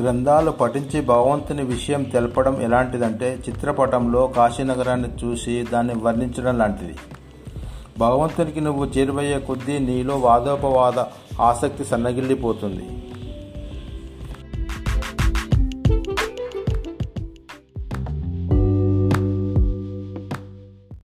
గ్రంథాలు పఠించి భగవంతుని విషయం తెలపడం ఎలాంటిదంటే చిత్రపటంలో కాశీనగరాన్ని చూసి దాన్ని వర్ణించడం లాంటిది. భగవంతునికి నువ్వు చేరువయ్యే కొద్దీ నీలో వాదోపవాద ఆసక్తి సన్నగిల్లిపోతుంది.